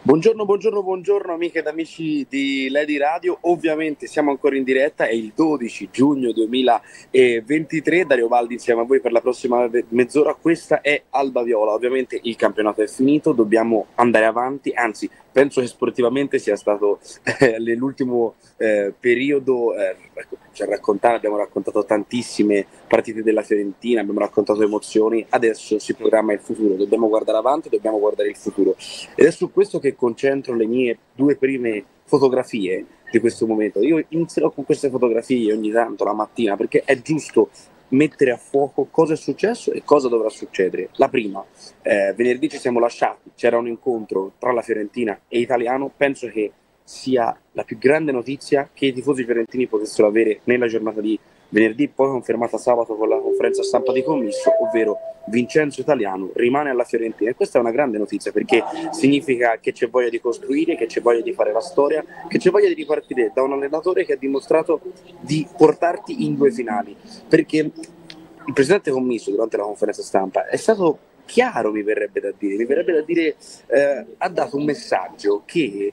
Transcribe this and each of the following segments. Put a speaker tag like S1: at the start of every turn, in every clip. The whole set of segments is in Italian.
S1: Buongiorno, buongiorno, buongiorno amiche ed amici di Lady Radio. Ovviamente siamo ancora in diretta, è il 12 giugno 2023. Dario Baldi insieme a voi per la prossima mezz'ora. Questa è Alba Viola. Ovviamente il campionato è finito, dobbiamo andare avanti, anzi penso che sportivamente sia stato eh, l'ultimo eh, periodo, eh, cioè raccontare, abbiamo raccontato tantissime partite della Fiorentina, abbiamo raccontato emozioni, adesso si programma il futuro, dobbiamo guardare avanti, dobbiamo guardare il futuro. Ed è su questo che concentro le mie due prime fotografie di questo momento. Io inizierò con queste fotografie ogni tanto la mattina perché è giusto mettere a fuoco cosa è successo e cosa dovrà succedere. La prima, eh, venerdì ci siamo lasciati, c'era un incontro tra la Fiorentina e Italiano, penso che sia la più grande notizia che i tifosi fiorentini potessero avere nella giornata di venerdì, poi confermata sabato con la conferenza stampa di commisso, ovvero Vincenzo Italiano rimane alla Fiorentina. E questa è una grande notizia perché significa che c'è voglia di costruire, che c'è voglia di fare la storia, che c'è voglia di ripartire da un allenatore che ha dimostrato di portarti in due finali, perché il presidente commisso durante la conferenza stampa è stato chiaro, mi verrebbe da dire, mi verrebbe da dire, eh, ha dato un messaggio che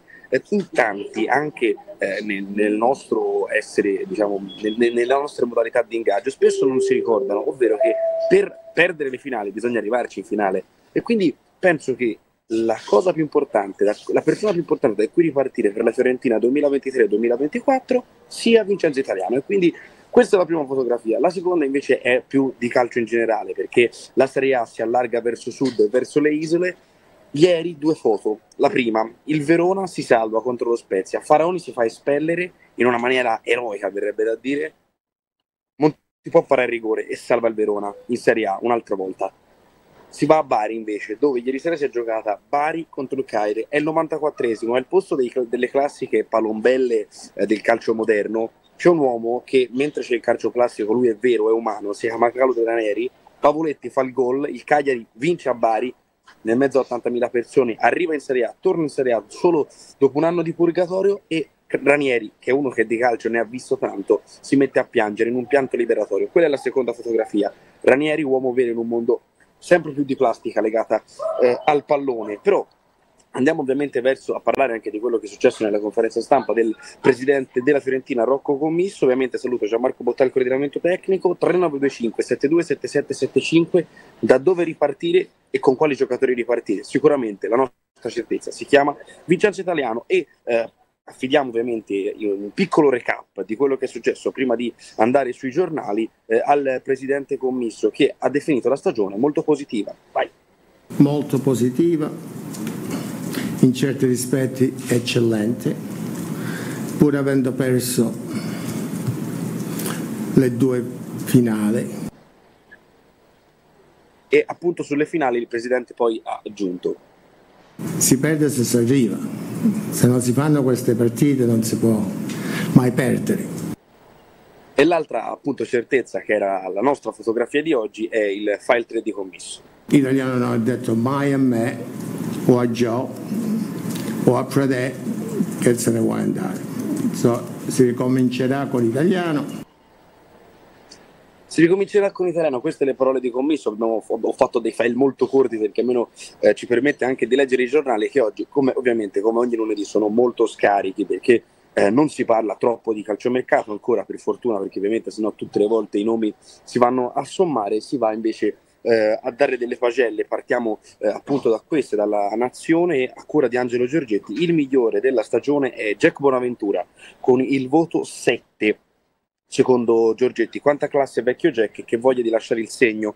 S1: in tanti, anche eh, nel, nel, nostro essere, diciamo, nel, nella nostra modalità di ingaggio, spesso non si ricordano, ovvero che per perdere le finali bisogna arrivarci in finale. E quindi penso che la cosa più importante, la, la persona più importante da cui ripartire per la Fiorentina 2023-2024 sia Vincenzo Italiano. E quindi questa è la prima fotografia. La seconda invece è più di calcio in generale, perché la Serie A si allarga verso sud e verso le isole Ieri due foto. La prima, il Verona si salva contro lo Spezia. Faraoni si fa espellere in una maniera eroica, verrebbe da dire. Monti può fare il rigore e salva il Verona in Serie A un'altra volta. Si va a Bari invece, dove ieri sera si è giocata Bari contro il Caire. È il 94esimo, è il posto dei, delle classiche palombelle eh, del calcio moderno. C'è un uomo che, mentre c'è il calcio classico, lui è vero, è umano, si chiama Carlo De Raneri. Pavoletti fa il gol, il Cagliari vince a Bari nel mezzo a 80.000 persone, arriva in Serie A, torna in Serie A solo dopo un anno di purgatorio e Ranieri, che è uno che di calcio ne ha visto tanto, si mette a piangere in un pianto liberatorio. Quella è la seconda fotografia. Ranieri, uomo vero in un mondo sempre più di plastica legata eh, al pallone, però Andiamo ovviamente verso a parlare anche di quello che è successo nella conferenza stampa del presidente della Fiorentina Rocco Commisso. Ovviamente saluto Gianmarco Bottà, il coordinamento tecnico 3925 727775 da dove ripartire e con quali giocatori ripartire. Sicuramente la nostra certezza si chiama Vincenzo Italiano e eh, affidiamo ovviamente un piccolo recap di quello che è successo prima di andare sui giornali eh, al presidente commisso che ha definito la stagione molto positiva. Vai.
S2: Molto positiva in certi rispetti eccellente, pur avendo perso le due finali.
S1: E appunto sulle finali il Presidente poi ha aggiunto.
S2: Si perde se si arriva, se non si fanno queste partite non si può mai perdere.
S1: E l'altra appunto certezza che era la nostra fotografia di oggi è il file 3 di commisso.
S2: L'italiano non ha detto mai a me o a Joe o a Pradè che se ne vuole andare. So, si ricomincerà con l'italiano.
S1: Si ricomincerà con l'italiano, queste le parole di commisso, Abbiamo, ho fatto dei file molto corti perché almeno eh, ci permette anche di leggere i giornali che oggi, come, ovviamente come ogni lunedì, sono molto scarichi perché eh, non si parla troppo di calciomercato ancora per fortuna perché ovviamente sennò tutte le volte i nomi si vanno a sommare, si va invece eh, a dare delle pagelle. Partiamo eh, appunto da queste, dalla nazione a cura di Angelo Giorgetti. Il migliore della stagione è Jack Bonaventura con il voto 7. Secondo Giorgetti, quanta classe vecchio Jack che voglia di lasciare il segno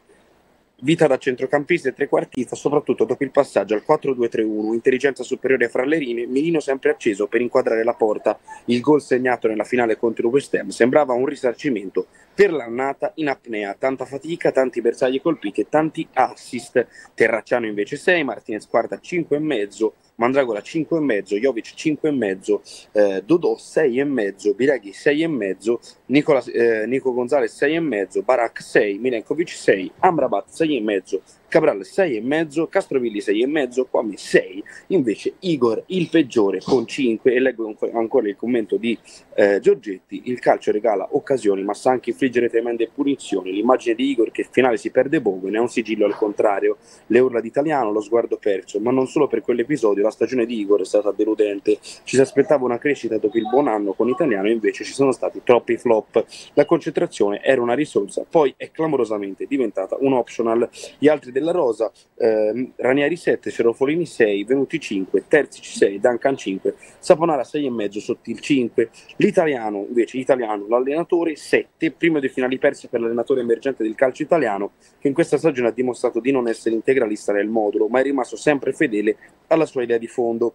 S1: Vita da centrocampista e trequartista, soprattutto dopo il passaggio al 4-2-3-1, intelligenza superiore fra le linee, mirino sempre acceso per inquadrare la porta. Il gol segnato nella finale contro il West Ham sembrava un risarcimento per l'annata in apnea, tanta fatica, tanti bersagli colpiti e tanti assist. Terracciano invece 6, Martinez quarta 5,5, Mandragola 5,5, Jovic 5,5, eh, Dodò 6,5, Biraghi 6,5, Nicola, eh, Nico Gonzalez 6,5, Barak 6, Milenkovic 6, Amrabat 6,5, Cabral 6,5, Castrovilli 6,5, Quami 6, invece Igor il peggiore con 5 e leggo ancora il commento di eh, Giorgetti, il calcio regala occasioni ma sa anche infliggere tremende punizioni, l'immagine di Igor che finale si perde ne è un sigillo al contrario, le urla d'italiano, lo sguardo perso, ma non solo per quell'episodio, la stagione di Igor è stata deludente, ci si aspettava una crescita dopo il buon anno con italiano invece ci sono stati troppi flop, la concentrazione era una risorsa, poi è clamorosamente diventata un optional, gli altri della rosa, eh, Ranieri 7, Cerofolini 6, Venuti 5, Terzici 6, Duncan 5, Saponara 6,5 sotto il 5, l'italiano invece, l'italiano, l'allenatore 7, primo dei finali persi per l'allenatore emergente del calcio italiano che in questa stagione ha dimostrato di non essere integralista nel modulo ma è rimasto sempre fedele alla sua idea di fondo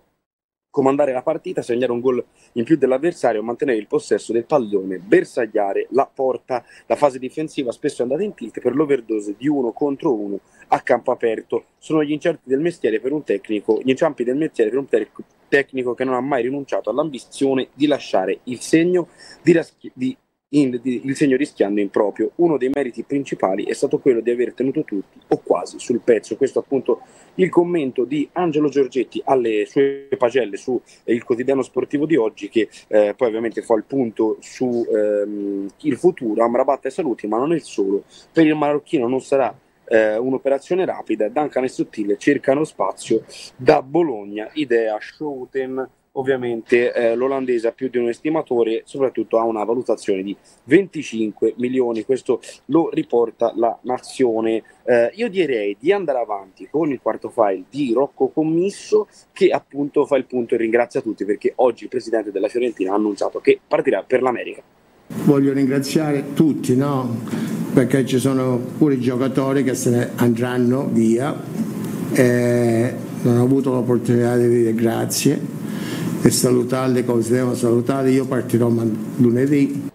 S1: comandare la partita, segnare un gol in più dell'avversario, mantenere il possesso del pallone, bersagliare la porta. La fase difensiva spesso è andata in tilt per l'overdose di uno contro uno a campo aperto. Sono gli incerti del mestiere per un tecnico, gli inciampi del mestiere per un te- tecnico che non ha mai rinunciato all'ambizione di lasciare il segno di, raschi- di di, il segno rischiando in proprio. Uno dei meriti principali è stato quello di aver tenuto tutti o quasi sul pezzo. Questo appunto il commento di Angelo Giorgetti alle sue pagelle sul eh, quotidiano sportivo di oggi che eh, poi ovviamente fa il punto su ehm, il futuro, Amrabat e saluti, ma non è il solo. Per il marocchino non sarà eh, un'operazione rapida, Duncan e Sottile cercano spazio da Bologna, idea Schouten ovviamente eh, l'olandese ha più di un estimatore, soprattutto ha una valutazione di 25 milioni, questo lo riporta la nazione. Eh, io direi di andare avanti con il quarto file di Rocco Commisso che appunto fa il punto e ringrazia tutti perché oggi il presidente della Fiorentina ha annunciato che partirà per l'America.
S2: Voglio ringraziare tutti, no? perché ci sono pure i giocatori che se ne andranno via e non ho avuto l'opportunità di dire grazie e salutarle come si devono salutare. Io partirò lunedì.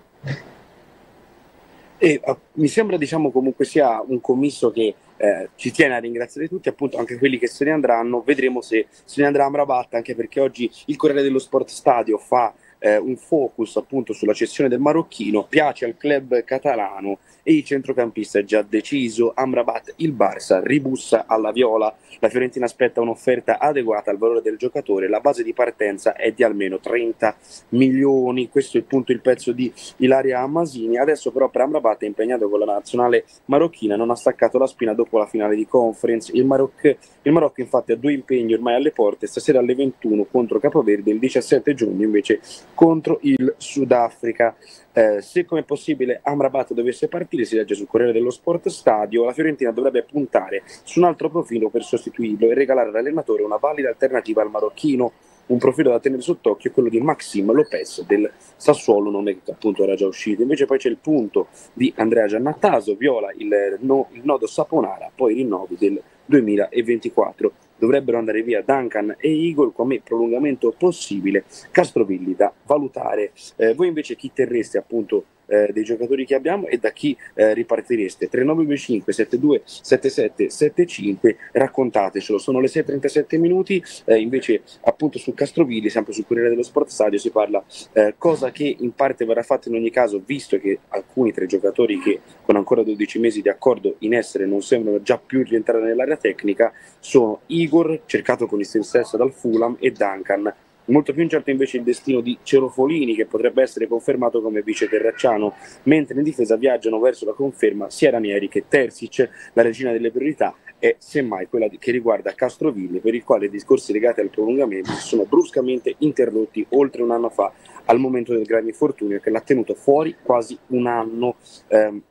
S1: E, uh, mi sembra diciamo comunque sia un commisso che eh, ci tiene a ringraziare tutti, appunto anche quelli che se ne andranno, vedremo se se ne andrà a Mrabat, anche perché oggi il Corriere dello Sport Stadio fa eh, un focus appunto sulla cessione del marocchino, piace al club catalano e il centrocampista è già deciso, Amrabat il Barça ribussa alla viola, la Fiorentina aspetta un'offerta adeguata al valore del giocatore, la base di partenza è di almeno 30 milioni, questo è appunto il pezzo di Ilaria Amasini, adesso però per Amrabat è impegnato con la nazionale marocchina, non ha staccato la spina dopo la finale di conference, il, Maroc, il Marocco infatti ha due impegni ormai alle porte, stasera alle 21 contro Capoverde, il 17 giugno invece contro il Sudafrica. Eh, se come possibile Amrabat dovesse partire, si legge sul Corriere dello Sport Stadio, la Fiorentina dovrebbe puntare su un altro profilo per sostituirlo e regalare all'allenatore una valida alternativa al marocchino. Un profilo da tenere sott'occhio è quello di Maxim Lopez del Sassuolo, nome che appunto era già uscito. Invece poi c'è il punto di Andrea Giannattaso, viola il, no, il nodo Saponara, poi rinnovi del 2024 dovrebbero andare via Duncan e Eagle come prolungamento possibile Castrovilli da valutare. Eh, voi invece chi terreste appunto eh, dei giocatori che abbiamo e da chi eh, ripartireste. 3925 72 77 75 raccontatecelo. Sono le 6.37 minuti eh, invece appunto su Castrovilli sempre sul Corriere dello Sport Stadio si parla eh, cosa che in parte verrà fatta in ogni caso visto che alcuni tra i giocatori che con ancora 12 mesi di accordo in essere non sembrano già più rientrare nell'area tecnica sono Igor cercato con il stesso dal Fulham e Duncan Molto più incerto invece il destino di Cerofolini, che potrebbe essere confermato come vice terracciano, mentre in difesa viaggiano verso la conferma sia Ranieri che Terzic. La regina delle priorità è semmai quella che riguarda Castroville, per il quale i discorsi legati al prolungamento si sono bruscamente interrotti oltre un anno fa, al momento del grande infortunio che l'ha tenuto fuori quasi un anno. Eh,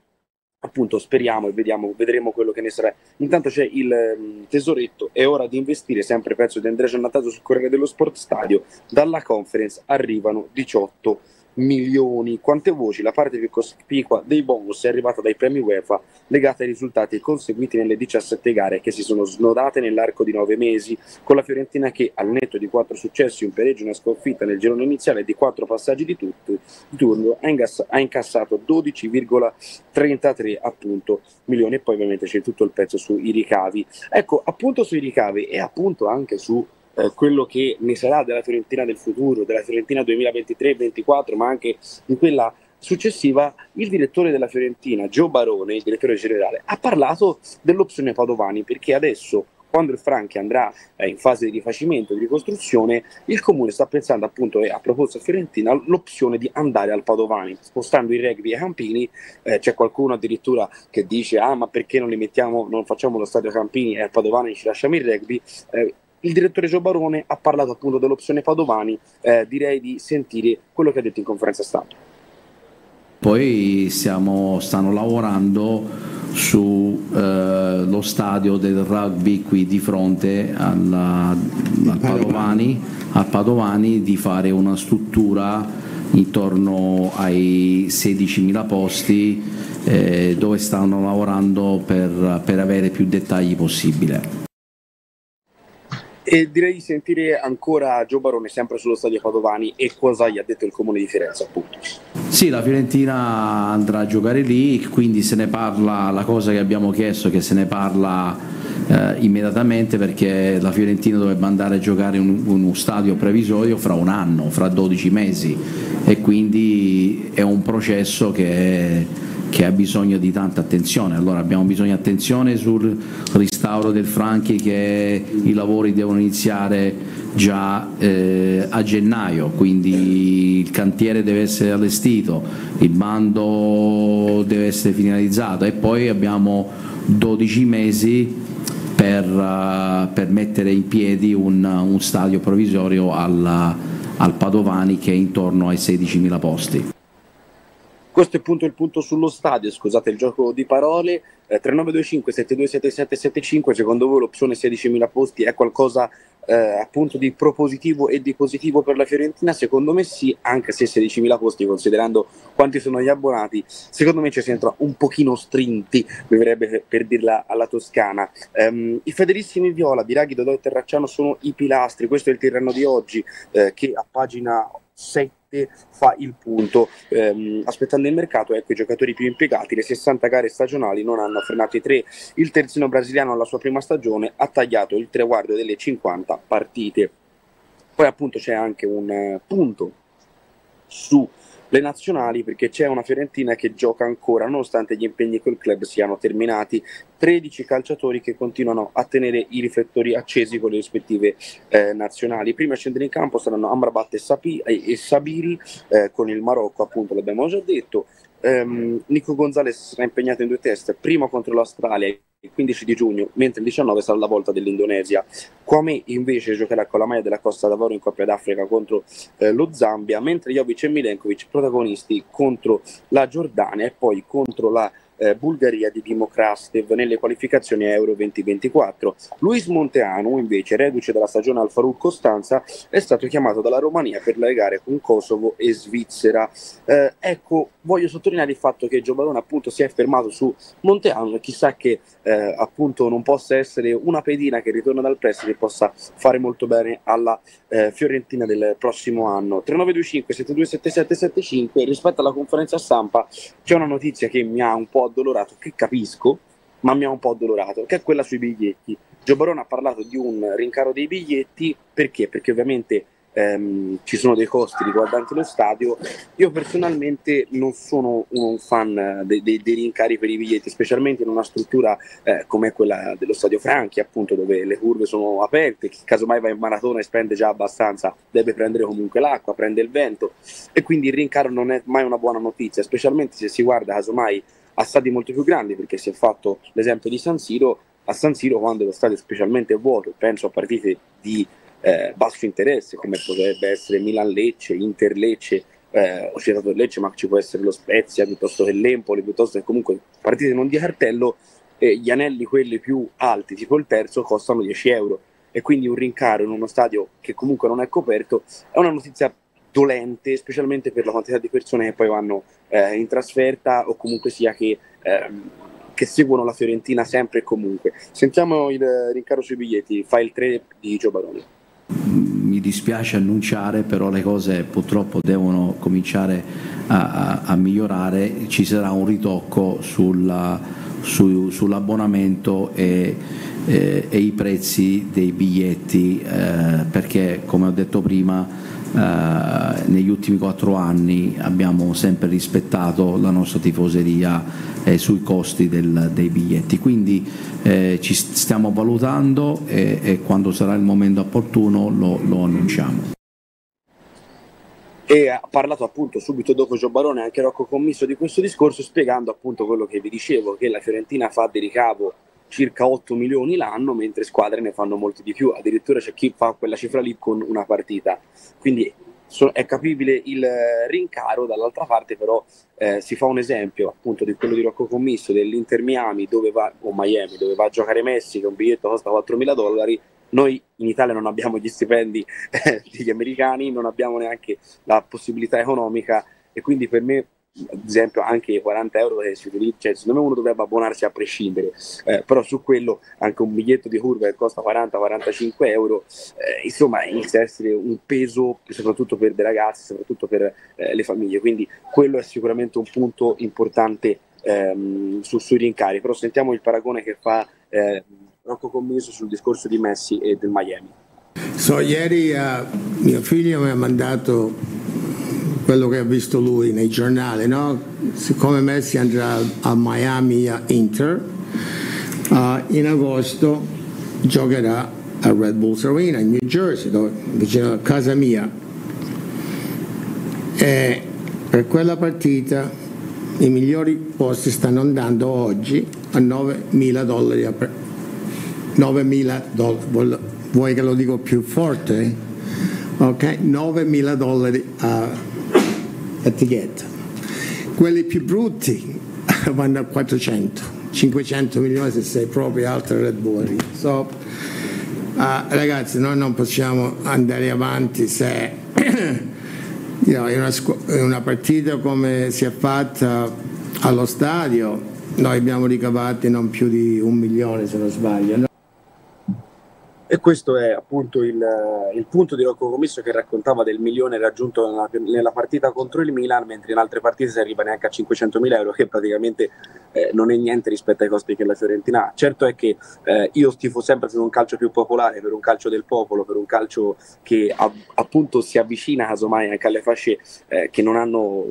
S1: appunto speriamo e vediamo, vedremo quello che ne sarà. Intanto c'è il um, tesoretto, è ora di investire, sempre pezzo di Andrea Giannatato sul Corriere dello Sport Stadio, dalla conference arrivano 18 milioni. Quante voci? La parte più cospicua dei bonus è arrivata dai premi UEFA legati ai risultati conseguiti nelle 17 gare che si sono snodate nell'arco di 9 mesi, con la Fiorentina che al netto di 4 successi, un pareggio e una sconfitta nel girone iniziale di 4 passaggi di, tutto, di turno ha, ha incassato 12,33 appunto milioni e poi ovviamente c'è tutto il pezzo sui ricavi. Ecco, appunto sui ricavi e appunto anche su eh, quello che ne sarà della Fiorentina del futuro, della Fiorentina 2023-2024, ma anche di quella successiva il direttore della Fiorentina, Gio Barone, il direttore generale, ha parlato dell'opzione Padovani perché adesso quando il Franchi andrà eh, in fase di rifacimento, di ricostruzione, il comune sta pensando appunto e ha proposto a Fiorentina l'opzione di andare al Padovani, spostando i rugby ai Campini. Eh, c'è qualcuno addirittura che dice: Ah, ma perché non li mettiamo, non facciamo lo stadio Campini e al Padovani ci lasciamo il rugby? Eh, il direttore Gio Barone ha parlato appunto dell'opzione Padovani, eh, direi di sentire quello che ha detto in conferenza stampa.
S3: Poi stiamo, stanno lavorando sullo eh, stadio del rugby qui di fronte alla, al, Padovani, al Padovani di fare una struttura intorno ai 16.000 posti eh, dove stanno lavorando per, per avere più dettagli possibile.
S1: E direi di sentire ancora Gio Barone sempre sullo stadio Padovani e cosa gli ha detto il comune di Firenze appunto.
S3: Sì, la Fiorentina andrà a giocare lì, quindi se ne parla, la cosa che abbiamo chiesto è che se ne parla eh, immediatamente perché la Fiorentina dovrebbe andare a giocare in uno stadio previsorio fra un anno, fra 12 mesi e quindi è un processo che che ha bisogno di tanta attenzione. Allora abbiamo bisogno di attenzione sul restauro del Franchi che i lavori devono iniziare già eh, a gennaio, quindi il cantiere deve essere allestito, il bando deve essere finalizzato e poi abbiamo 12 mesi per, uh, per mettere in piedi un, un stadio provvisorio al, al Padovani che è intorno ai 16.000 posti.
S1: Questo è appunto il punto sullo stadio, scusate il gioco di parole. Eh, 3925 727775, secondo voi l'opzione 16.000 posti è qualcosa eh, appunto di propositivo e di positivo per la Fiorentina? Secondo me sì, anche se 16.000 posti, considerando quanti sono gli abbonati, secondo me ci si entra un pochino strinti, mi verrebbe per dirla alla toscana. Um, I fedelissimi viola, Biraghi, Dodò e Terracciano sono i pilastri, questo è il tirreno di oggi, eh, che a pagina 7 fa il punto. Ehm, aspettando il mercato, ecco i giocatori più impiegati, le 60 gare stagionali non hanno frenato i tre. Il terzino brasiliano alla sua prima stagione ha tagliato il traguardo delle 50 partite. Poi appunto c'è anche un eh, punto su le nazionali perché c'è una Fiorentina che gioca ancora nonostante gli impegni col club siano terminati. 13 calciatori che continuano a tenere i riflettori accesi con le rispettive eh, nazionali. Prima a scendere in campo saranno Amrabat e, Sapi, e, Sabiri eh, con il Marocco appunto l'abbiamo già detto Um, Nico Gonzalez sarà impegnato in due test, prima contro l'Australia il 15 di giugno, mentre il 19 sarà la volta dell'Indonesia. Kwame invece giocherà con la maglia della Costa d'Avorio in Coppa d'Africa contro eh, lo Zambia, mentre Jovic e Milenkovic protagonisti contro la Giordania e poi contro la eh, Bulgaria di Dimo Krastev nelle qualificazioni Euro 2024. Luis Monteanu, invece, reduce dalla stagione al Farul Costanza, è stato chiamato dalla Romania per le gare con Kosovo e Svizzera. Eh, ecco, voglio sottolineare il fatto che Gio Barone appunto si è fermato su Monteanu e chissà che eh, appunto non possa essere una pedina che ritorna dal prestito e possa fare molto bene alla eh, Fiorentina del prossimo anno. 3925 727775 rispetto alla conferenza stampa c'è una notizia che mi ha un po' addolorato, che capisco, ma mi ha un po' addolorato, che è quella sui biglietti. Gio Barone ha parlato di un rincaro dei biglietti perché? Perché ovviamente ehm, ci sono dei costi riguardanti lo stadio. Io personalmente non sono un fan dei, dei, dei rincari per i biglietti, specialmente in una struttura eh, come quella dello stadio Franchi, appunto, dove le curve sono aperte, chi casomai va in maratona e spende già abbastanza deve prendere comunque l'acqua, prende il vento e quindi il rincaro non è mai una buona notizia, specialmente se si guarda casomai a stadi molto più grandi, perché si è fatto l'esempio di San Siro, a San Siro quando lo stadio è specialmente vuoto, penso a partite di eh, basso interesse come potrebbe essere Milan-Lecce, Inter-Lecce, eh, ho citato Lecce ma ci può essere lo Spezia piuttosto che l'Empoli, piuttosto che comunque partite non di cartello, eh, gli anelli quelli più alti, tipo il terzo, costano 10 euro. E quindi un rincaro in uno stadio che comunque non è coperto è una notizia dolente, specialmente per la quantità di persone che poi vanno eh, in trasferta o comunque sia che, ehm, che, seguono la Fiorentina sempre e comunque. Sentiamo il rincaro sui biglietti, fa il 3 di Gio Baroni.
S3: Mi dispiace annunciare, però le cose purtroppo devono cominciare a, a, a migliorare, ci sarà un ritocco sulla, su, sull'abbonamento e, e, e, i prezzi dei biglietti, eh, perché come ho detto prima eh, negli ultimi quattro anni abbiamo sempre rispettato la nostra tifoseria eh, sui costi del, dei biglietti, quindi eh, ci stiamo valutando e, e, quando sarà il momento opportuno lo, lo annunciamo.
S1: E ha parlato appunto subito dopo Gio Barone anche Rocco Commisso di questo discorso spiegando appunto quello che vi dicevo che la Fiorentina fa di ricavo circa 8 milioni l'anno mentre squadre ne fanno molti di più. Addirittura c'è chi fa quella cifra lì con una partita. Quindi so, è capibile il rincaro. Dall'altra parte però eh, si fa un esempio appunto di quello di Rocco Commisso dell'Inter Miami dove va, o Miami dove va a giocare Messi che un biglietto costa 4 mila dollari. Noi in Italia non abbiamo gli stipendi eh, degli americani, non abbiamo neanche la possibilità economica. E quindi per me ad esempio anche i 40 euro che si utilizzano, cioè, secondo me uno dovrebbe abbonarsi a prescindere, eh, però su quello anche un biglietto di curva che costa 40-45 euro, eh, insomma inizia a essere un peso soprattutto per dei ragazzi, soprattutto per eh, le famiglie, quindi quello è sicuramente un punto importante ehm, su, sui rincari, però sentiamo il paragone che fa eh, Rocco Commiso sul discorso di Messi e del Miami.
S2: So, ieri uh, mio figlio mi ha mandato quello che ha visto lui nei giornali, no? siccome Messi andrà al Miami a Inter, uh, in agosto giocherà a Red Bulls Arena in New Jersey, dove, vicino a casa mia. E per quella partita i migliori posti stanno andando oggi a 9.000 dollari a, 9.000 dollari, vuoi che lo dico più forte? Ok, 9.000 dollari a etichetta. Quelli più brutti vanno a 400, 500 milioni se sei proprio alto Red Bull. So, uh, ragazzi, noi non possiamo andare avanti se you know, in, una, in una partita come si è fatta allo stadio noi abbiamo ricavati non più di un milione se non sbaglio.
S1: E questo è appunto il, il, punto di Rocco Commisso che raccontava del milione raggiunto nella, nella, partita contro il Milan, mentre in altre partite si arriva neanche a 500.000 euro, che praticamente eh, non è niente rispetto ai costi che la Fiorentina ha. Certo è che eh, io tifo sempre per un calcio più popolare, per un calcio del popolo, per un calcio che a, appunto si avvicina casomai anche alle fasce eh, che non hanno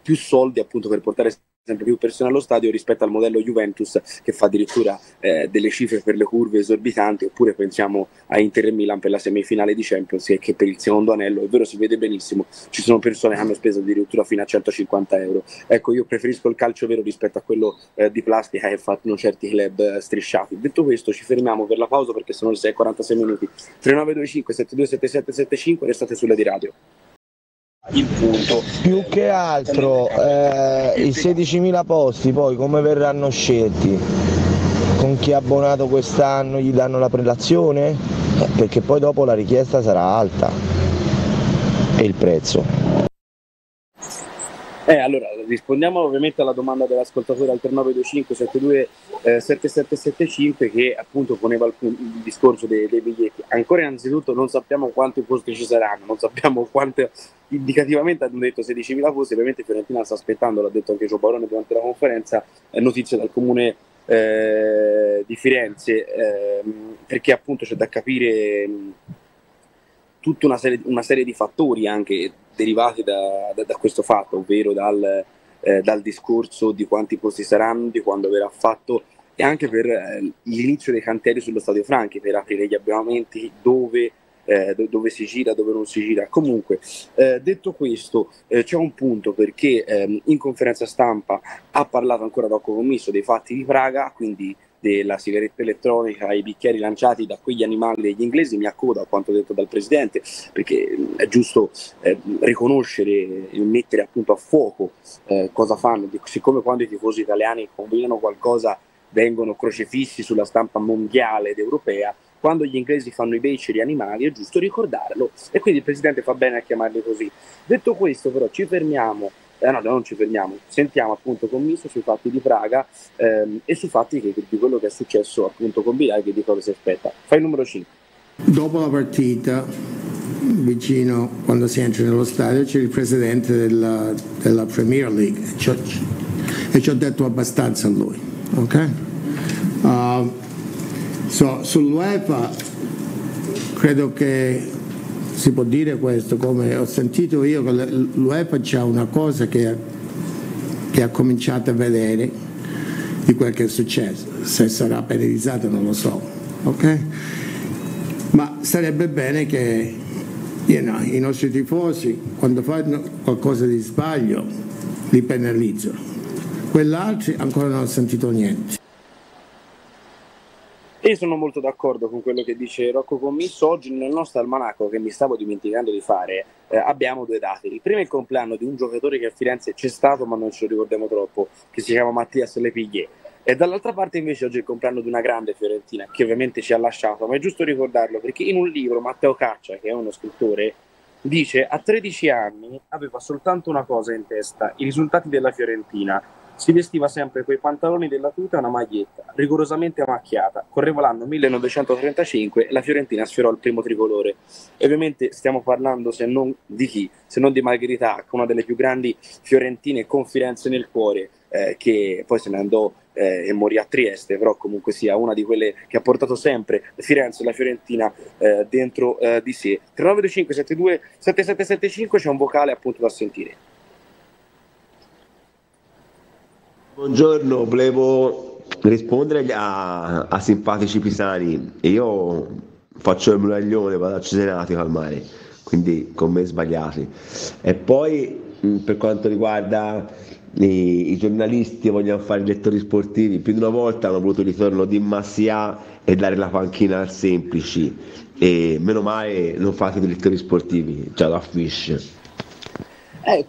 S1: più soldi appunto per portare sempre più persone allo stadio rispetto al modello Juventus che fa addirittura eh, delle cifre per le curve esorbitanti oppure pensiamo a Inter e Milan per la semifinale di Champions che per il secondo anello è vero si vede benissimo ci sono persone che hanno speso addirittura fino a 150 euro. Ecco io preferisco il calcio vero rispetto a quello eh, di plastica che fanno certi club eh, strisciati. Detto questo ci fermiamo per la pausa perché sono le 6.46 minuti. 3925 727775 restate sulle di radio
S4: il punto. Più che altro eh, i 16.000 posti poi come verranno scelti? Con chi ha abbonato quest'anno gli danno la prelazione? Eh, perché poi dopo la richiesta sarà alta e il prezzo.
S1: Eh, allora, rispondiamo ovviamente alla domanda dell'ascoltatore al 3925 72 eh, 7775 che appunto poneva il, il discorso dei, dei, biglietti. Ancora innanzitutto non sappiamo quanti posti ci saranno, non sappiamo quante, indicativamente hanno detto 16.000 posti, ovviamente Fiorentina sta aspettando, l'ha detto anche Gio Barone durante la conferenza, eh, notizie dal comune eh, di Firenze, ehm, perché appunto c'è da capire tutta una serie, una serie di fattori anche derivati da, da, da questo fatto, ovvero dal, eh, dal, discorso di quanti posti saranno, di quando verrà fatto e anche per eh, l'inizio dei cantieri sullo Stadio Franchi, per aprire gli abbonamenti dove, eh, dove si gira, dove non si gira. Comunque, eh, detto questo, eh, c'è un punto perché ehm, in conferenza stampa ha parlato ancora Rocco Commisso dei fatti di Praga, quindi della sigaretta elettronica ai bicchieri lanciati da quegli animali degli inglesi mi accodo a quanto detto dal presidente perché è giusto eh, riconoscere e mettere appunto a fuoco eh, cosa fanno. Siccome quando i tifosi italiani combinano qualcosa vengono crocefissi sulla stampa mondiale ed europea quando gli inglesi fanno i beceri animali è giusto ricordarlo. E quindi il presidente fa bene a chiamarli così. Detto questo però ci fermiamo eh, no, non ci fermiamo, sentiamo appunto con Miso sui fatti di Praga ehm, e sui fatti che, di quello che è successo appunto con Bilal che di cosa si aspetta. Fai il numero 5.
S2: Dopo la partita, vicino quando si entra nello stadio, c'è il presidente della, della Premier League e ci ho detto abbastanza a lui. Okay? Uh, so, sull'UEFA credo che si può dire questo, come ho sentito io che l'UEFA c'ha una cosa che, che ha cominciato a vedere di quel che è successo, se sarà penalizzato non lo so, ok? Ma sarebbe bene che you know, i nostri tifosi quando fanno qualcosa di sbaglio li penalizzano, quell'altro ancora non ho sentito niente.
S1: Io sono molto d'accordo con quello che dice Rocco Commisso. Oggi nel nostro almanacco, che mi stavo dimenticando di fare, eh, abbiamo due dati. Il primo è il compleanno di un giocatore che a Firenze c'è stato, ma non ce lo ricordiamo troppo, che si chiama Mattias Lepiglie. E dall'altra parte invece oggi è il compleanno di una grande Fiorentina, che ovviamente ci ha lasciato, ma è giusto ricordarlo perché in un libro Matteo Caccia, che è uno scrittore, dice a 13 anni aveva soltanto una cosa in testa, i risultati della Fiorentina si vestiva sempre coi pantaloni della tuta e una maglietta, rigorosamente macchiata. Correva l'anno 1935 e la Fiorentina sfiorò il primo tricolore. E ovviamente stiamo parlando, se non di chi, se non di Margherita, una delle più grandi fiorentine con Firenze nel cuore, eh, che poi se ne andò eh, e morì a Trieste, però comunque sia una di quelle che ha portato sempre Firenze e la Fiorentina eh, dentro eh, di sé. 3925 72 7775 c'è un vocale appunto da sentire.
S5: Buongiorno, volevo rispondere a, a simpatici pisani. Io faccio il muraglione, vado a Cesenatico al mare, quindi con me sbagliati. E poi per quanto riguarda i, i, giornalisti vogliono fare i lettori sportivi, più di una volta hanno voluto il ritorno di Massia e dare la panchina al semplici. E meno male non fate i lettori sportivi, già da Fish.
S1: Eh,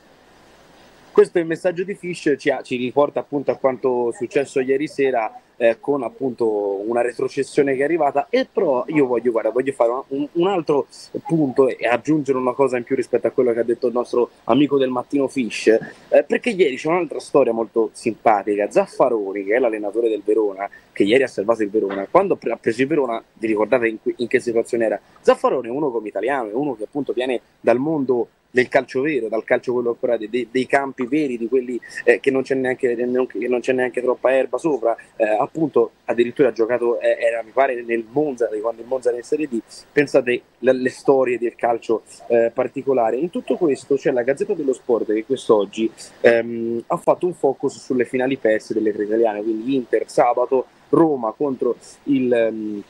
S1: questo è il messaggio di Fish, ci, ci riporta appunto a quanto successo ieri sera eh, con appunto una retrocessione che è arrivata e però io voglio, guarda, voglio fare un, un, altro punto e aggiungere una cosa in più rispetto a quello che ha detto il nostro amico del mattino Fish eh, perché ieri c'è un'altra storia molto simpatica. Zaffaroni che è l'allenatore del Verona che ieri ha salvato il Verona quando ha preso il Verona vi ricordate in, in che situazione era? Zaffaroni è uno come italiano è uno che appunto viene dal mondo del calcio vero, dal calcio quello ancora dei, dei, campi veri, di quelli eh, che, non c'è neanche, che non c'è neanche troppa erba sopra, eh, appunto addirittura ha giocato, eh, era mi pare nel Monza, quando il Monza era in Serie D, pensate le, le storie del calcio eh, particolare. In tutto questo c'è la Gazzetta dello Sport che quest'oggi ehm, ha fatto un focus sulle finali perse delle tre italiane, quindi Inter sabato, Roma contro il... Um,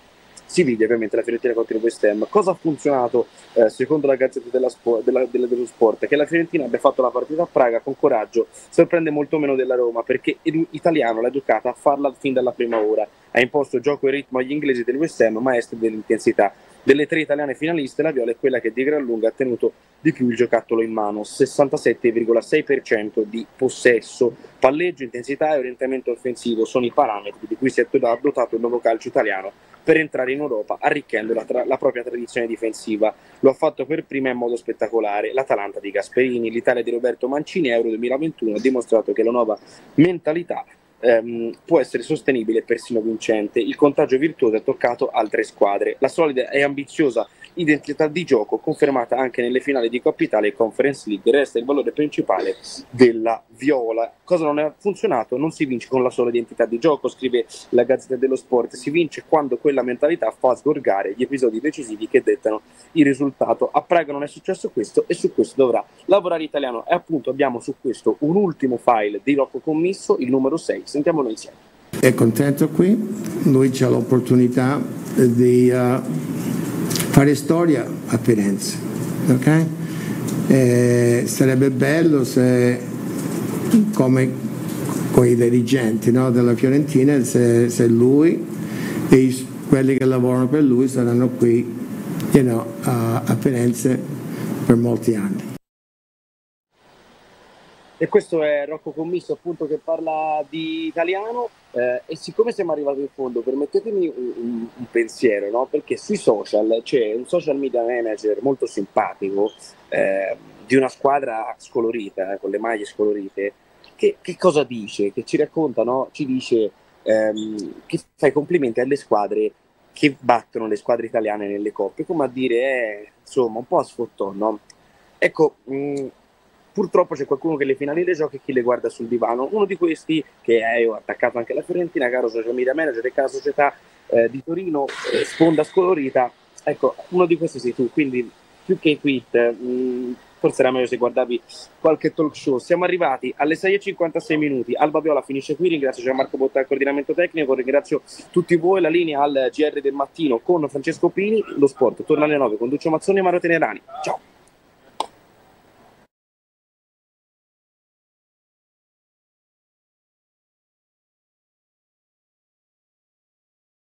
S1: si vede ovviamente la Fiorentina contro il West Ham. Cosa ha funzionato eh, secondo la Gazzetta della Spo- della, della, dello Sport? Che la Fiorentina abbia fatto la partita a Praga con coraggio, sorprende molto meno della Roma perché l'italiano l'ha educata a farla fin dalla prima ora. Ha imposto gioco e ritmo agli inglesi del West Ham, maestri dell'intensità. Delle tre italiane finaliste, la Viola è quella che di gran lunga ha tenuto di più il giocattolo in mano, 67,6% di possesso. Palleggio, intensità e orientamento offensivo sono i parametri di cui si è dotato il nuovo calcio italiano per entrare in Europa, arricchendo la, tra- la, propria tradizione difensiva. Lo ha fatto per prima in modo spettacolare l'Atalanta di Gasperini, l'Italia di Roberto Mancini Euro 2021 ha dimostrato che la nuova mentalità ehm, può essere sostenibile e persino vincente. Il contagio virtuoso ha toccato altre squadre. La solida e ambiziosa identità di gioco confermata anche nelle finali di Coppa Italia e Conference League resta il valore principale della Viola. Cosa non ha funzionato? Non si vince con la sola identità di gioco, scrive la Gazzetta dello Sport, si vince quando quella mentalità fa sgorgare gli episodi decisivi che dettano il risultato. A Praga non è successo questo e su questo dovrà lavorare italiano e appunto abbiamo su questo un ultimo file di Rocco Commisso, il numero 6. Sentiamolo insieme.
S2: È contento qui, lui ha l'opportunità di uh, fare storia a Firenze. Okay? Eh, sarebbe bello se, come con i dirigenti no, della Fiorentina, se, se, lui e i, quelli che lavorano per lui saranno qui you know, a, a Firenze per molti anni.
S1: E questo è Rocco Commisso appunto che parla di italiano eh, e siccome siamo arrivati in fondo permettetemi un, un, un pensiero, no? perché sui social c'è un social media manager molto simpatico eh, di una squadra scolorita, eh, con le maglie scolorite, che, che cosa dice? Che ci racconta, no? ci dice ehm, che fa i complimenti alle squadre che battono le squadre italiane nelle coppe, come a dire, eh, insomma, un po' a sfottò, no? Ecco, mh, mm, purtroppo c'è qualcuno che le finali le gioca e chi le guarda sul divano. Uno di questi, che è attaccato anche alla Fiorentina, caro social media manager e cara società eh, di Torino, eh, sponda scolorita, ecco, uno di questi sei tu, quindi più che i tweet. Mh, mm, forse era meglio se guardavi qualche talk show. Siamo arrivati alle 6.56 minuti. Alba Viola finisce qui. Ringrazio Gianmarco Botta al coordinamento tecnico. Ringrazio tutti voi. La linea al GR del mattino con Francesco Pini. Lo sport torna alle 9 con Duccio Mazzoni e Mario Tenerani. Ciao.